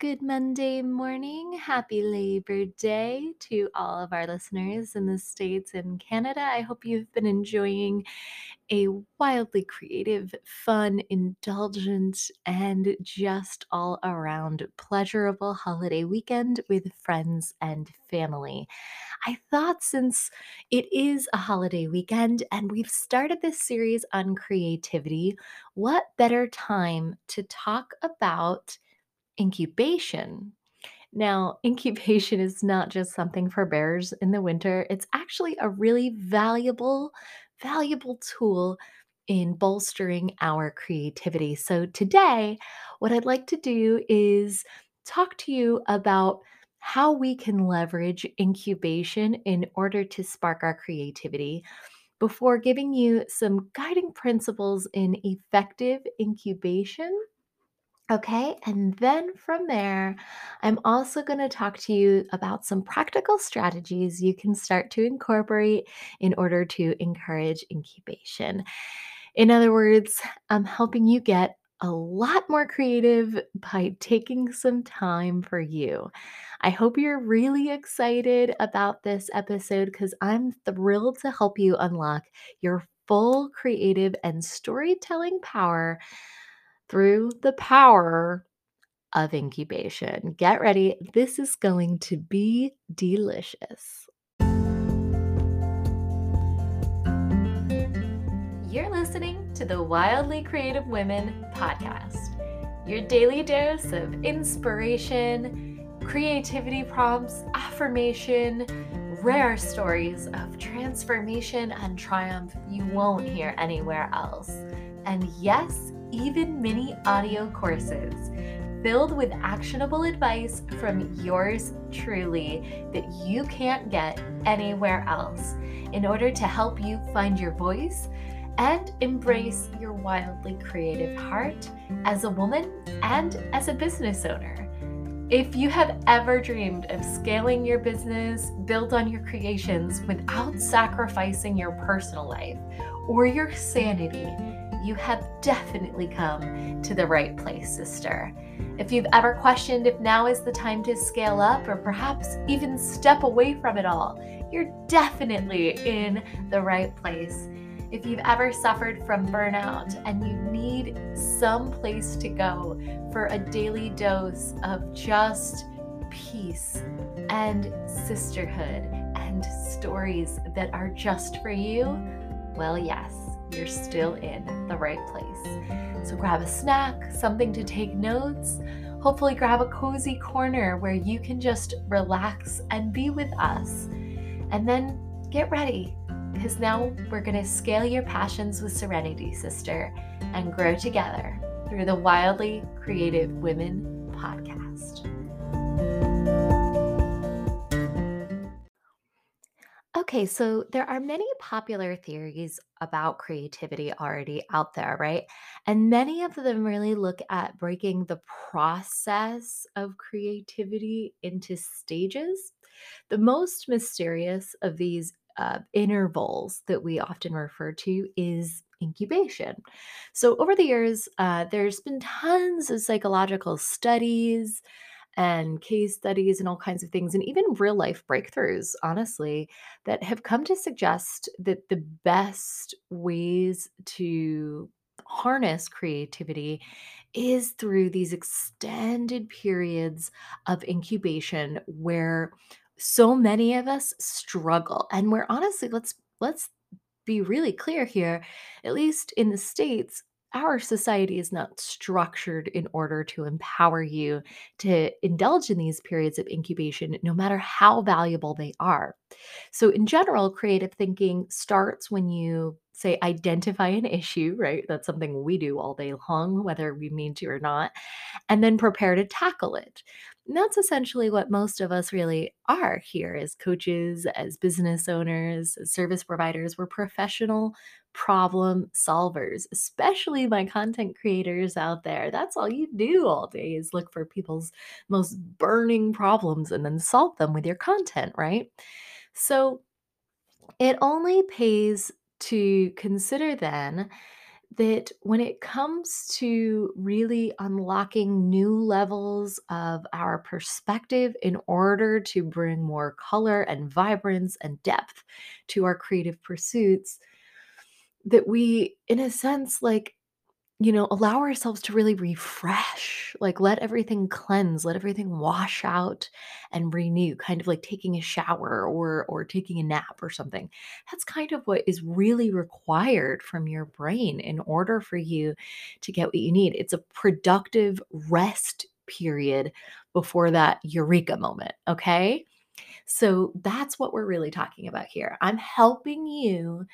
good Monday morning. Happy Labor Day to all of our listeners in the States and Canada. I hope you've been enjoying a wildly creative, fun, indulgent, and just all around pleasurable holiday weekend with friends and family. I thought since it is a holiday weekend and we've started this series on creativity, what better time to talk about incubation? Now, incubation is not just something for bears in the winter, it's actually a really valuable, valuable tool in bolstering our creativity. So, today, what I'd like to do is talk to you about how we can leverage incubation in order to spark our creativity before giving you some guiding principles in effective incubation Okay, and then from there, I'm also going to talk to you about some practical strategies you can start to incorporate in order to encourage incubation. In other words, I'm helping you get a lot more creative by taking some time for you. I hope you're really excited about this episode because I'm thrilled to help you unlock your full creative and storytelling power through the power of incubation. Get ready. This is going to be delicious. You're listening to the Wildly Creative Women podcast, your daily dose of inspiration, creativity prompts, affirmation, rare stories of transformation and triumph you won't hear anywhere else. And yes, even mini audio courses filled with actionable advice from yours truly that you can't get anywhere else in order to help you find your voice and embrace your wildly creative heart as a woman and as a business owner. If you have ever dreamed of scaling your business build on your creations without sacrificing your personal life or your sanity, you have definitely come to the right place, sister. If you've ever questioned if now is the time to scale up or perhaps even step away from it all, you're definitely in the right place. If you've ever suffered from burnout and you need some place to go for a daily dose of just peace and sisterhood and stories that are just for you, well, yes you're still in the right place. So grab a snack, something to take notes. Hopefully, grab a cozy corner where you can just relax and be with us. And then get ready because now we're going to scale your passions with serenity, sister, and grow together through the Wildly Creative Women podcast. Okay, so there are many popular theories about creativity already out there, right? And many of them really look at breaking the process of creativity into stages. The most mysterious of these uh, intervals that we often refer to is incubation. So, over the years, uh, there's been tons of psychological studies and case studies and all kinds of things, and even real life breakthroughs, honestly, that have come to suggest that the best ways to harness creativity is through these extended periods of incubation where so many of us struggle and where honestly let's let's be really clear here at least in the states our society is not structured in order to empower you to indulge in these periods of incubation, no matter how valuable they are. So, in general, creative thinking starts when you say identify an issue, right? That's something we do all day long, whether we mean to or not, and then prepare to tackle it. And that's essentially what most of us really are here as coaches, as business owners, as service providers. We're professional problem solvers, especially my content creators out there. That's all you do all day is look for people's most burning problems and then solve them with your content, right? So it only pays to consider then that when it comes to really unlocking new levels of our perspective in order to bring more color and vibrance and depth to our creative pursuits, that we, in a sense, like you know, allow ourselves to really refresh, like let everything cleanse, let everything wash out and renew, kind of like taking a shower or or taking a nap or something. That's kind of what is really required from your brain in order for you to get what you need. It's a productive rest period before that eureka moment, okay? So that's what we're really talking about here. I'm helping you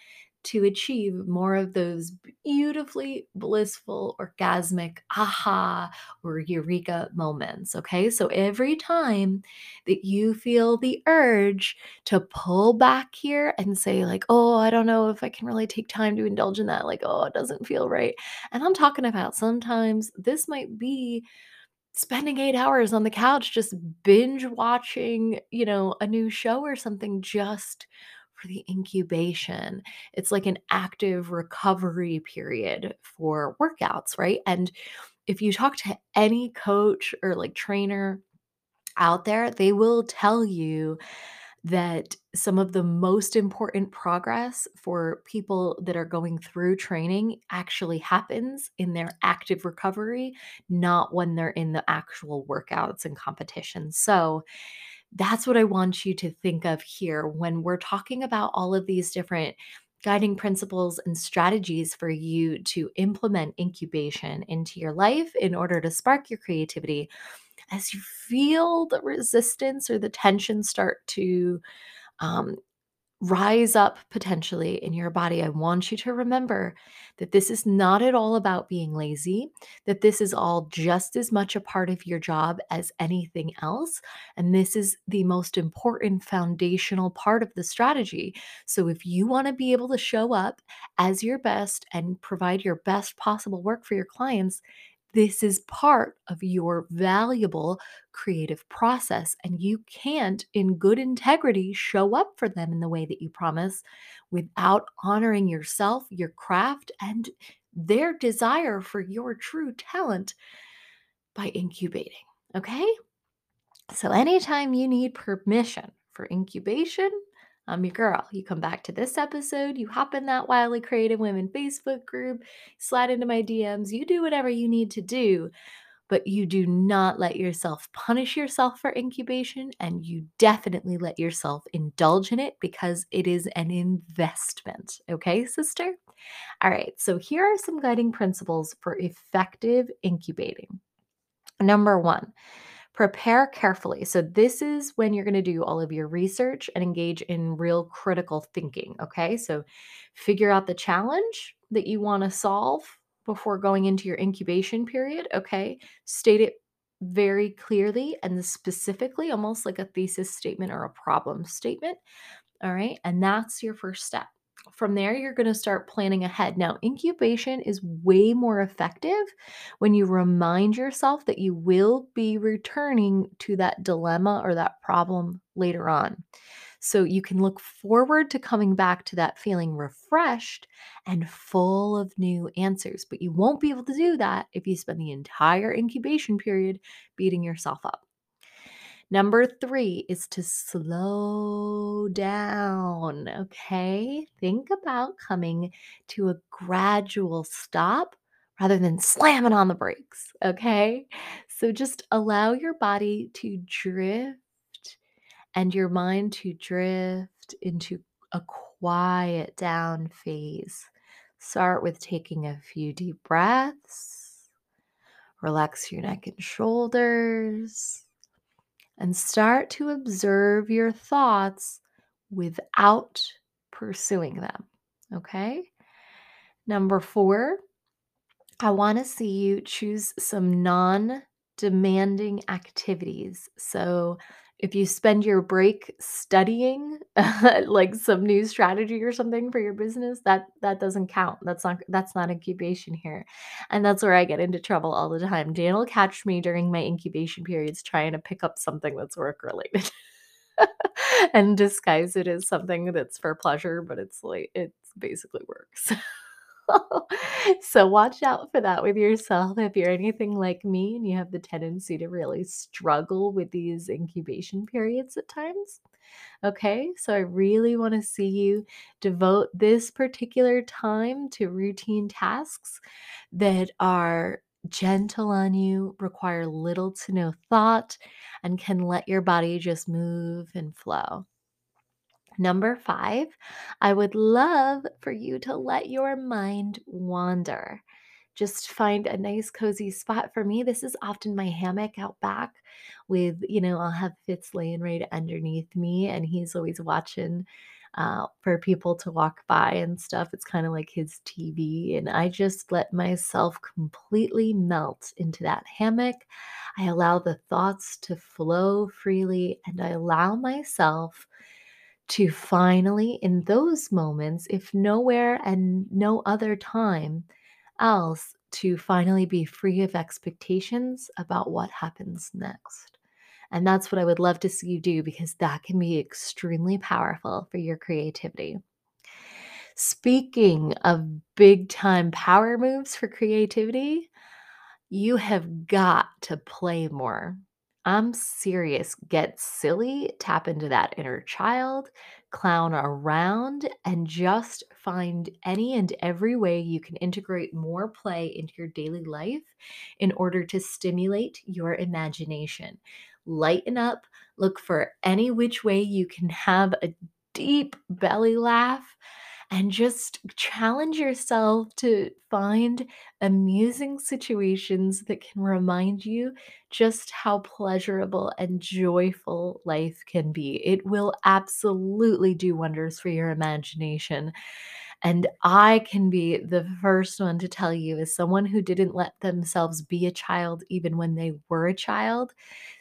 to achieve more of those beautifully blissful, orgasmic aha or eureka moments. Okay. So every time that you feel the urge to pull back here and say, like, oh, I don't know if I can really take time to indulge in that, like, oh, it doesn't feel right. And I'm talking about sometimes this might be spending 8 hours on the couch just binge watching, you know, a new show or something just for the incubation. It's like an active recovery period for workouts, right? And if you talk to any coach or like trainer out there, they will tell you that some of the most important progress for people that are going through training actually happens in their active recovery, not when they're in the actual workouts and competitions. So, that's what I want you to think of here when we're talking about all of these different guiding principles and strategies for you to implement incubation into your life in order to spark your creativity. As you feel the resistance or the tension start to um, rise up potentially in your body, I want you to remember that this is not at all about being lazy, that this is all just as much a part of your job as anything else. And this is the most important foundational part of the strategy. So, if you want to be able to show up as your best and provide your best possible work for your clients, this is part of your valuable creative process, and you can't, in good integrity, show up for them in the way that you promise without honoring yourself, your craft, and their desire for your true talent by incubating. Okay? So, anytime you need permission for incubation, I'm your girl. You come back to this episode, you hop in that Wildly Creative Women Facebook group, slide into my DMs, you do whatever you need to do, but you do not let yourself punish yourself for incubation, and you definitely let yourself indulge in it because it is an investment. Okay, sister? All right, so here are some guiding principles for effective incubating. Number one, Prepare carefully. So, this is when you're going to do all of your research and engage in real critical thinking. Okay. So, figure out the challenge that you want to solve before going into your incubation period. Okay. State it very clearly and specifically, almost like a thesis statement or a problem statement. All right. And that's your first step. From there, you're going to start planning ahead. Now, incubation is way more effective when you remind yourself that you will be returning to that dilemma or that problem later on. So you can look forward to coming back to that feeling refreshed and full of new answers. But you won't be able to do that if you spend the entire incubation period beating yourself up. Number three is to slow down. Okay. Think about coming to a gradual stop rather than slamming on the brakes. Okay. So just allow your body to drift and your mind to drift into a quiet down phase. Start with taking a few deep breaths. Relax your neck and shoulders and start to observe your thoughts without pursuing them. Okay. Number four, I want to see you choose some non demanding activities. So, if you spend your break studying like some new strategy or something for your business that that doesn't count. That's not that's not incubation here. And that's where i get into trouble all the time. Dan will catch me during my incubation periods trying to pick up something that's work related and disguise it as something that's for pleasure but it's like it's basically works so watch out for that with yourself if you're anything like me and you have the tendency to really struggle with these incubation periods at times. Okay, so I really want to see you devote this particular time to routine tasks that are gentle on you, require little to no thought, and can let your body just move and flow. Number five, I would love for you to let your mind wander. Just find a nice cozy spot. For me, this is often my hammock out back with, you know, I'll have Fitz laying right underneath me and he's always watching uh, for people to walk by and stuff. It's kind of like his TV. And I just let myself completely melt into that hammock. I allow the thoughts to flow freely and I allow myself to finally, in those moments, if nowhere and no other time else, to finally be free of expectations about what happens next. And that's what I would love to see you do because that can be extremely powerful for your creativity. Speaking of big time power moves for creativity, you have got to play more. I'm serious. Get silly, tap into that inner child, clown around, and just find any and every way you can integrate more play into your daily life in order to stimulate your imagination. Lighten up, look for any which way you can have a deep belly laugh and just challenge yourself to find amusing situations that can remind you just how pleasurable and joyful life can be. It will absolutely do wonders for your imagination. And I can be the first one to tell you, as someone who didn't let themselves be a child even when they were a child,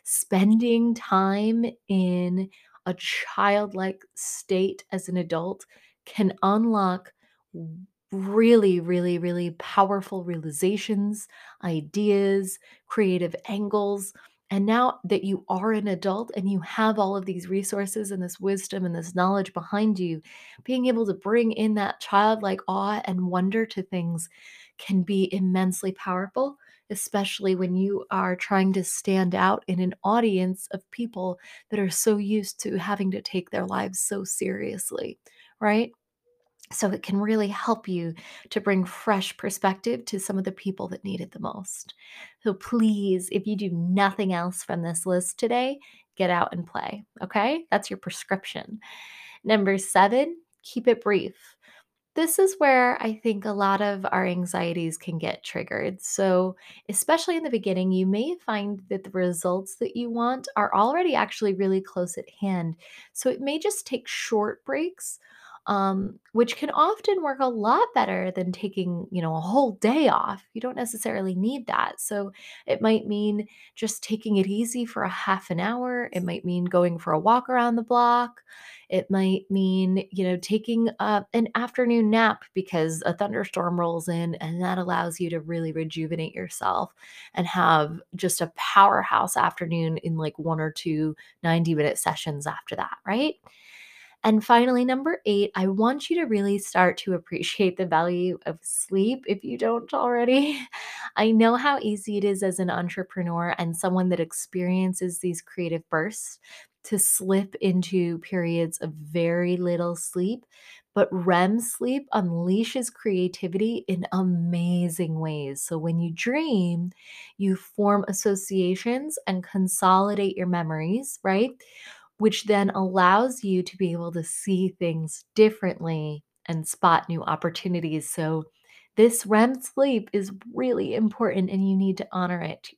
spending time in a childlike state as an adult can unlock really, really, really powerful realizations, ideas, creative angles. And now that you are an adult and you have all of these resources and this wisdom and this knowledge behind you, being able to bring in that childlike awe and wonder to things can be immensely powerful, especially when you are trying to stand out in an audience of people that are so used to having to take their lives so seriously, right? So it can really help you to bring fresh perspective to some of the people that need it the most. So please, if you do nothing else from this list today, get out and play. Okay? That's your prescription. Number seven, keep it brief. This is where I think a lot of our anxieties can get triggered. So, especially in the beginning, you may find that the results that you want are already actually really close at hand. So, it may just take short breaks um, which can often work a lot better than taking, you know, a whole day off. You don't necessarily need that. So it might mean just taking it easy for a half an hour. It might mean going for a walk around the block. It might mean, you know, taking uh, an afternoon nap because a thunderstorm rolls in and that allows you to really rejuvenate yourself and have just a powerhouse afternoon in like one or two 90 minute sessions after that, right? And finally, number eight, I want you to really start to appreciate the value of sleep if you don't already. I know how easy it is as an entrepreneur and someone that experiences these creative bursts to slip into periods of very little sleep. But REM sleep unleashes creativity in amazing ways. So, when you dream, you form associations and consolidate your memories, right? Which then allows you to be able to see things differently and spot new opportunities. So, this REM sleep is really important and you need to honor it.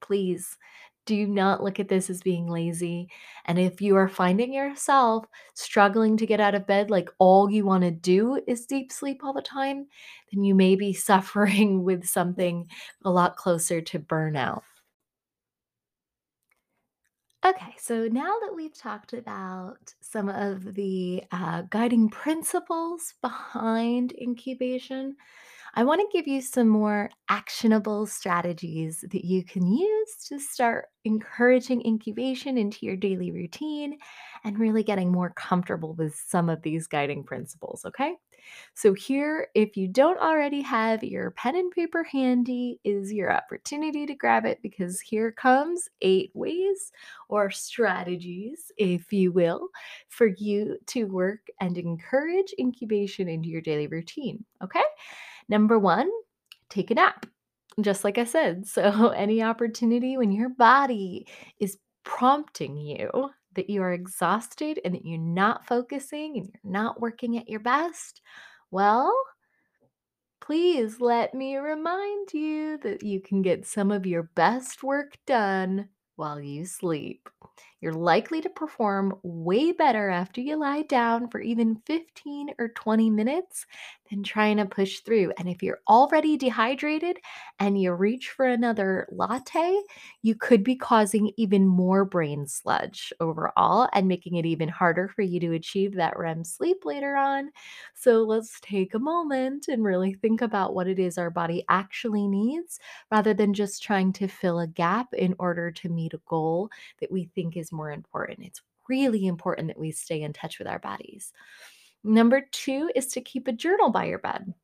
Please do not look at this as being lazy. And if you are finding yourself struggling to get out of bed, like all you want to do is deep sleep all the time, then you may be suffering with something a lot closer to burnout. Okay, so now that we've talked about some of the uh, guiding principles behind incubation, I want to give you some more actionable strategies that you can use to start encouraging incubation into your daily routine and really getting more comfortable with some of these guiding principles, okay? So, here, if you don't already have your pen and paper handy, is your opportunity to grab it because here comes eight ways or strategies, if you will, for you to work and encourage incubation into your daily routine, okay? Number one, take a nap. Just like I said. So, any opportunity when your body is prompting you that you are exhausted and that you're not focusing and you're not working at your best, well, please let me remind you that you can get some of your best work done while you sleep. You're likely to perform way better after you lie down for even 15 or 20 minutes than trying to push through. And if you're already dehydrated and you reach for another latte, you could be causing even more brain sludge overall and making it even harder for you to achieve that REM sleep later on. So let's take a moment and really think about what it is our body actually needs rather than just trying to fill a gap in order to meet a goal that we think is more important. It's really important that we stay in touch with our bodies. Number two is to keep a journal by your bed.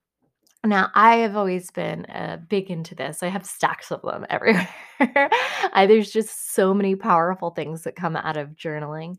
Now, I have always been uh, big into this. I have stacks of them everywhere. I, there's just so many powerful things that come out of journaling.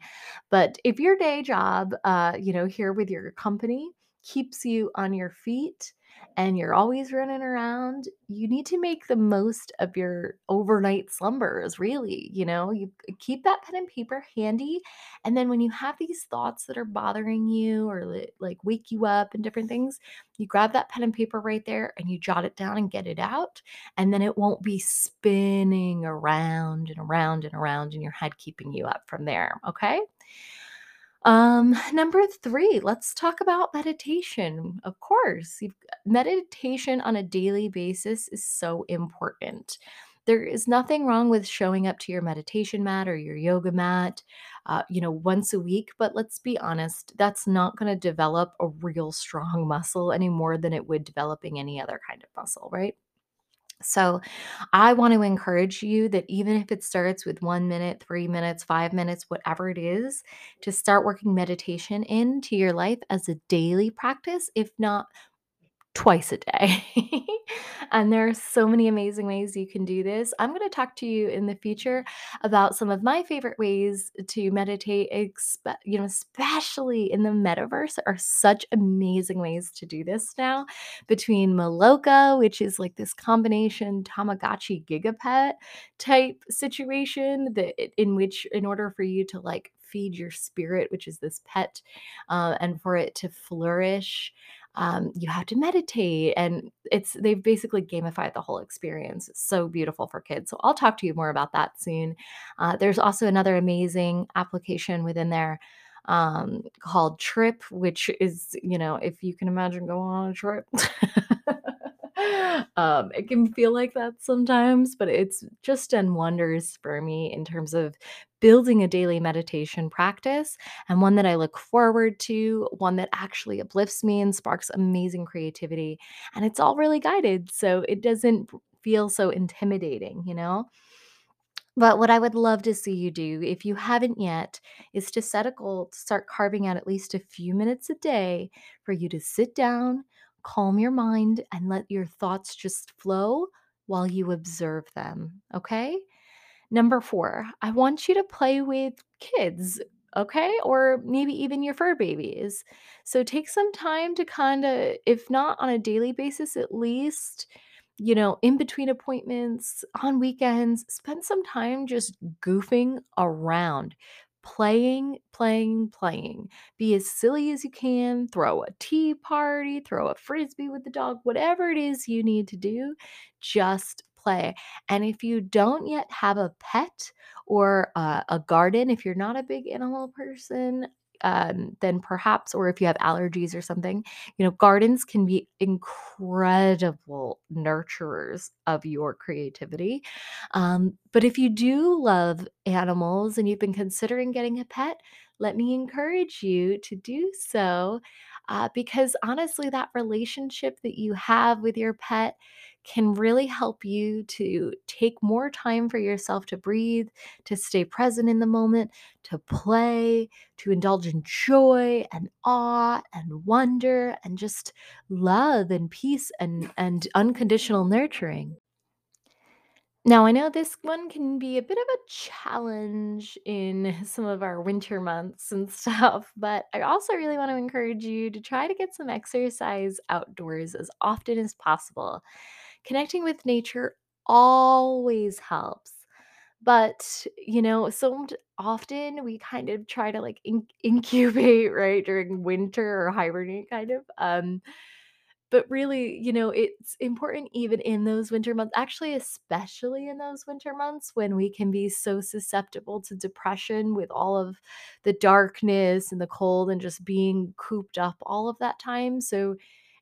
But if your day job, uh, you know, here with your company keeps you on your feet and you're always running around, you need to make the most of your overnight slumbers, really. You know, you uh, keep that pen and paper handy. And then when you have these thoughts that are bothering you or like wake you up and different things, you grab that pen and paper right there and you jot it down and get it out. And then it won't be spinning around and around and around in your head, keeping you up from there. Okay. Um, number 3, let's talk about meditation. Of course, meditation on a daily basis is so important. There is nothing wrong with showing up to your meditation mat or your yoga mat, uh, you know, once a week. But let's be honest, that's not going to develop a real strong muscle any more than it would developing any other kind of muscle, right? So, I want to encourage you that even if it starts with one minute, three minutes, five minutes, whatever it is, to start working meditation into your life as a daily practice, if not twice a day. and there are so many amazing ways you can do this. I'm going to talk to you in the future about some of my favorite ways to meditate, expe- you know, especially in the metaverse are such amazing ways to do this now between Maloka, which is like this combination Tamagotchi gigapet type situation that in which in order for you to like feed your spirit, which is this pet, uh, and for it to flourish um, you have to meditate and it's they've basically gamified the whole experience it's so beautiful for kids so i'll talk to you more about that soon. Uh, there's also another amazing application within there um, called TRIPP which is you know if you can imagine going on a trip um, it can feel like that sometimes, but it's just done wonders for me in terms of building a daily meditation practice and one that I look forward to, one that actually uplifts me and sparks amazing creativity. And it's all really guided, so it doesn't feel so intimidating, you know? But what I would love to see you do, if you haven't yet, is to set a goal to start carving out at least a few minutes a day for you to sit down, calm your mind, and let your thoughts just flow while you observe them. Okay? Number four, I want you to play with kids, okay? Or maybe even your fur babies. So take some time to kind of, if not on a daily basis, at least, you know, in between appointments, on weekends, spend some time just goofing around. Playing, playing, playing. Be as silly as you can. Throw a tea party, throw a frisbee with the dog, whatever it is you need to do, just play. And if you don't yet have a pet or uh, a garden, if you're not a big animal person, um, then perhaps, or if you have allergies or something, you know, gardens can be incredible nurturers of your creativity. Um, but if you do love animals and you've been considering getting a pet, let me encourage you to do so. uh, because honestly, that relationship that you have with your pet can really help you to take more time for yourself to breathe, to stay present in the moment, to play, to indulge in joy and awe and wonder and just love and peace and, and unconditional nurturing. Now, I know this one can be a bit of a challenge in some of our winter months and stuff, but I also really want to encourage you to try to get some exercise outdoors as often as possible. Connecting with nature always helps. But, you know, so often we kind of try to like in- incubate, right, during winter or hibernate, kind of. Um, but really, you know, it's important even in those winter months, actually, especially in those winter months when we can be so susceptible to depression with all of the darkness and the cold and just being cooped up all of that time. So,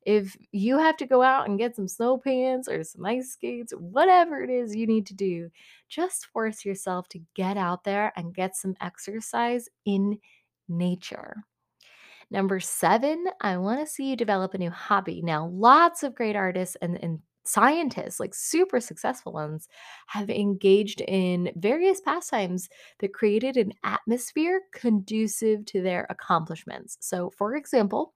if you have to go out and get some snow pants or some ice skates, whatever it is you need to do, just force yourself to get out there and get some exercise in nature. Number seven, I want to see you develop a new hobby. Now, lots of great artists and, and scientists, like super successful ones, have engaged in various pastimes that created an atmosphere conducive to their accomplishments. So, for example,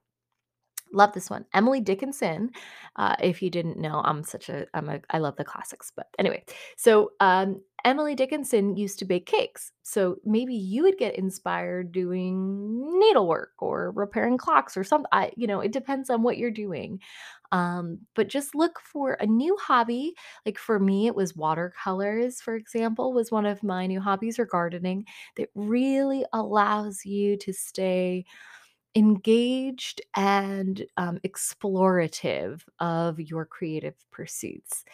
Love this one. Emily Dickinson. Uh, if you didn't know, I'm such a I'm a I love the classics. But anyway, so um, Emily Dickinson used to bake cakes. So maybe you would get inspired doing needlework or repairing clocks or something. I, you know, it depends on what you're doing. Um, but just look for a new hobby. Like for me, it was watercolors, for example, was one of my new hobbies or gardening that really allows you to stay engaged and um, explorative of your creative pursuits.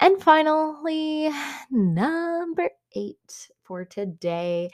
And finally, number eight for today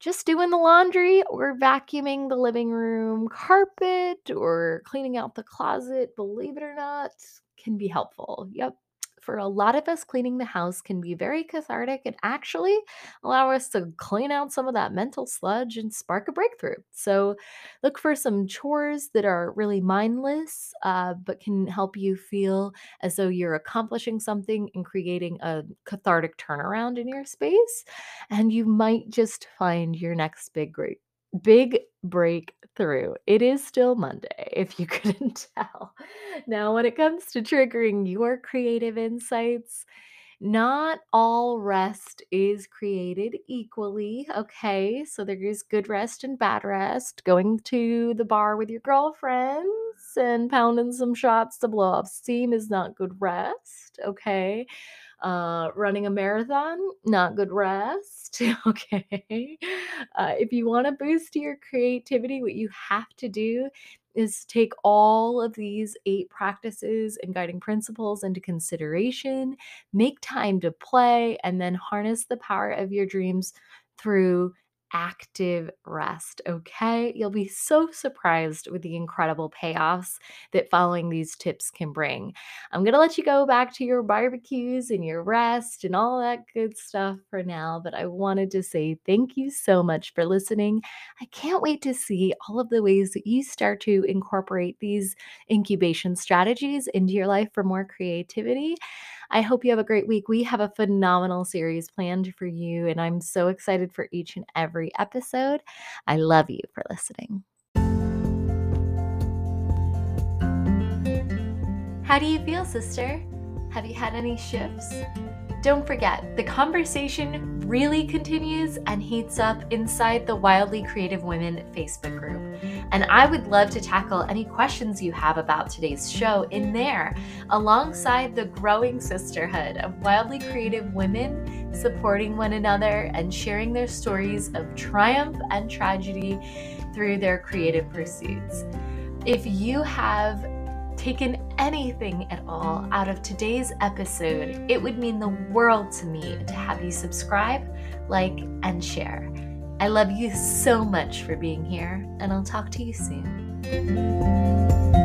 just doing the laundry or vacuuming the living room carpet or cleaning out the closet, believe it or not, can be helpful. Yep for a lot of us, cleaning the house can be very cathartic and actually allow us to clean out some of that mental sludge and spark a breakthrough. So, look for some chores that are really mindless, uh, but can help you feel as though you're accomplishing something and creating a cathartic turnaround in your space. And you might just find your next big break big breakthrough. It is still Monday, if you couldn't tell. Now, when it comes to triggering your creative insights, not all rest is created equally. Okay. So there is good rest and bad rest. Going to the bar with your girlfriends and pounding some shots to blow off steam is not good rest. Okay. Uh, running a marathon, not good rest. okay. Uh, if you want to boost your creativity, what you have to do is take all of these eight practices and guiding principles into consideration, make time to play, and then harness the power of your dreams through active rest. Okay. You'll be so surprised with the incredible payoffs that following these tips can bring. I'm going to let you go back to your barbecues and your rest and all that good stuff for now, but I wanted to say thank you so much for listening. I can't wait to see all of the ways that you start to incorporate these incubation strategies into your life for more creativity. I hope you have a great week. We have a phenomenal series planned for you, and I'm so excited for each and every episode. I love you for listening. How do you feel, sister? Have you had any shifts? Don't forget, the conversation really continues and heats up inside the Wildly Creative Women Facebook group. And I would love to tackle any questions you have about today's show in there, alongside the growing sisterhood of wildly creative women supporting one another and sharing their stories of triumph and tragedy through their creative pursuits. If you have taken anything at all out of today's episode, it would mean the world to me to have you subscribe, like, and share. I love you so much for being here, and I'll talk to you soon.